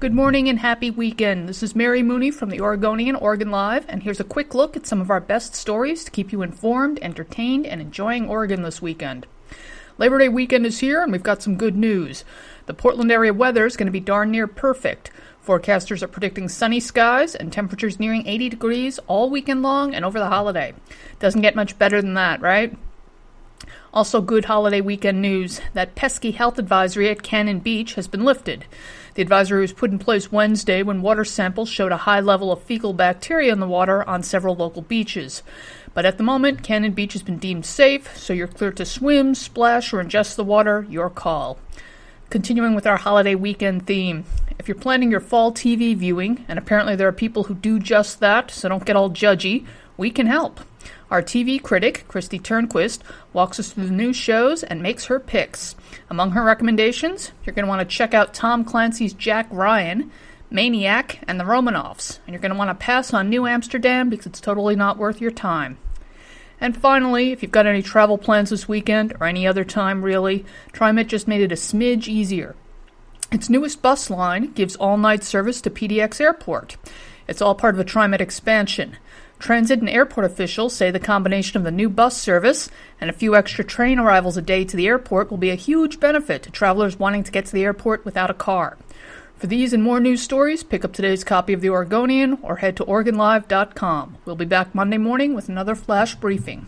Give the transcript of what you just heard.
Good morning and happy weekend. This is Mary Mooney from the Oregonian Oregon Live, and here's a quick look at some of our best stories to keep you informed, entertained, and enjoying Oregon this weekend. Labor Day weekend is here, and we've got some good news. The Portland area weather is going to be darn near perfect. Forecasters are predicting sunny skies and temperatures nearing 80 degrees all weekend long and over the holiday. Doesn't get much better than that, right? Also, good holiday weekend news that pesky health advisory at Cannon Beach has been lifted. The advisory was put in place Wednesday when water samples showed a high level of fecal bacteria in the water on several local beaches. But at the moment, Cannon Beach has been deemed safe, so you're clear to swim, splash, or ingest the water, your call. Continuing with our holiday weekend theme, if you're planning your fall TV viewing, and apparently there are people who do just that, so don't get all judgy, we can help. Our TV critic, Kristi Turnquist, walks us through the new shows and makes her picks. Among her recommendations, you're going to want to check out Tom Clancy's Jack Ryan, Maniac, and The Romanovs. And you're going to want to pass on New Amsterdam because it's totally not worth your time. And finally, if you've got any travel plans this weekend, or any other time really, TriMet just made it a smidge easier. Its newest bus line gives all night service to PDX Airport. It's all part of a TriMet expansion. Transit and airport officials say the combination of the new bus service and a few extra train arrivals a day to the airport will be a huge benefit to travelers wanting to get to the airport without a car. For these and more news stories, pick up today's copy of The Oregonian or head to OregonLive.com. We'll be back Monday morning with another flash briefing.